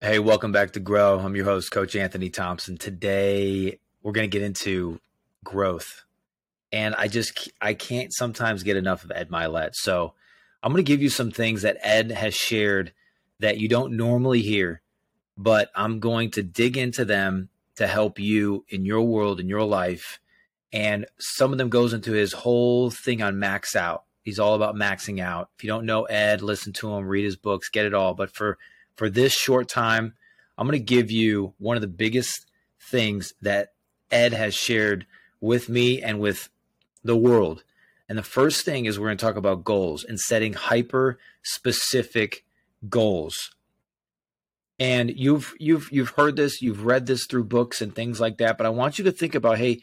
Hey, welcome back to Grow. I'm your host, Coach Anthony Thompson. Today, we're going to get into growth. And I just, I can't sometimes get enough of Ed Mylett. So I'm going to give you some things that Ed has shared that you don't normally hear, but I'm going to dig into them to help you in your world, in your life. And some of them goes into his whole thing on max out. He's all about maxing out. If you don't know Ed, listen to him, read his books, get it all. But for for this short time, I'm going to give you one of the biggest things that Ed has shared with me and with the world. And the first thing is we're going to talk about goals and setting hyper specific goals. And you've you've you've heard this, you've read this through books and things like that, but I want you to think about hey,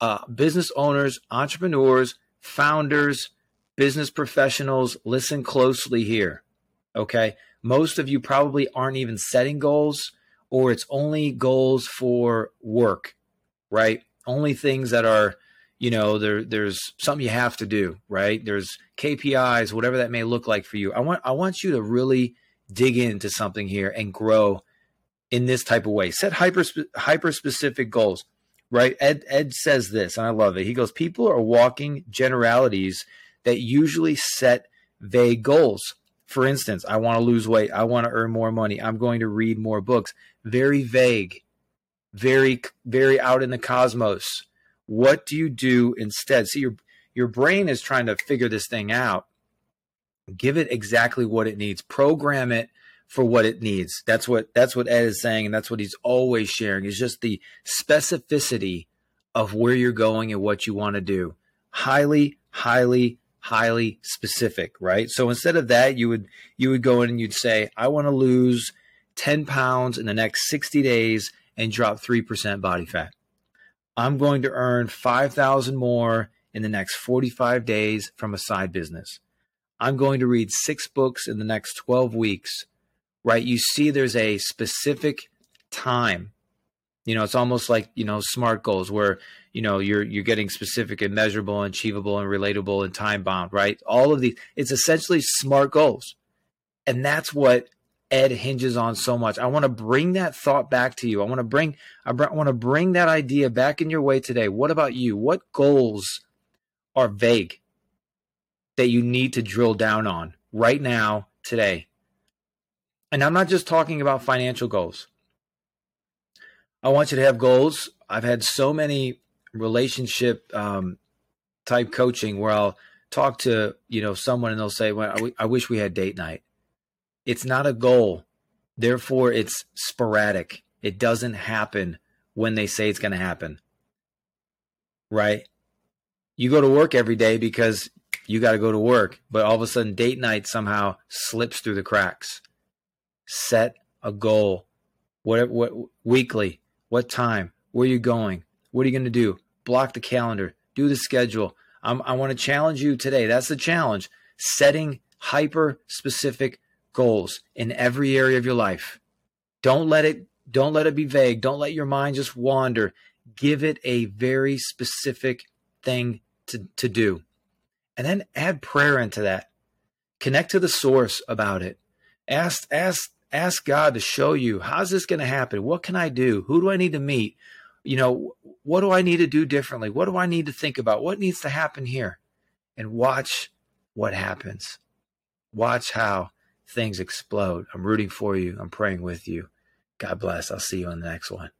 uh, business owners, entrepreneurs, founders, business professionals, listen closely here. Okay? Most of you probably aren't even setting goals or it's only goals for work, right? Only things that are, you know, there there's something you have to do, right? There's KPIs, whatever that may look like for you. I want I want you to really dig into something here and grow in this type of way. Set hyper hyper specific goals, right? Ed Ed says this, and I love it. He goes, "People are walking generalities that usually set vague goals." For instance, I want to lose weight. I want to earn more money. I'm going to read more books. Very vague, very, very out in the cosmos. What do you do instead? See, your, your brain is trying to figure this thing out. Give it exactly what it needs. Program it for what it needs. That's what that's what Ed is saying, and that's what he's always sharing. Is just the specificity of where you're going and what you want to do. Highly, highly, highly specific, right? So instead of that, you would you would go in and you'd say, I want to lose 10 pounds in the next 60 days and drop 3% body fat. I'm going to earn 5,000 more in the next 45 days from a side business. I'm going to read six books in the next 12 weeks, right? You see, there's a specific time you know, it's almost like, you know, SMART goals where, you know, you're you're getting specific and measurable and achievable and relatable and time bound, right? All of these it's essentially SMART goals. And that's what Ed hinges on so much. I want to bring that thought back to you. I want to bring I want to bring that idea back in your way today. What about you? What goals are vague that you need to drill down on right now today? And I'm not just talking about financial goals. I want you to have goals. I've had so many relationship um, type coaching where I'll talk to you know someone and they'll say, "Well, I, w- I wish we had date night." It's not a goal, therefore it's sporadic. It doesn't happen when they say it's going to happen. Right? You go to work every day because you got to go to work, but all of a sudden date night somehow slips through the cracks. Set a goal. What, what weekly? What time? Where are you going? What are you going to do? Block the calendar. Do the schedule. I'm, I want to challenge you today. That's the challenge. Setting hyper specific goals in every area of your life. Don't let it don't let it be vague. Don't let your mind just wander. Give it a very specific thing to, to do. And then add prayer into that. Connect to the source about it. Ask ask ask God to show you how's this going to happen? What can I do? Who do I need to meet? You know, what do I need to do differently? What do I need to think about? What needs to happen here? And watch what happens. Watch how things explode. I'm rooting for you. I'm praying with you. God bless. I'll see you on the next one.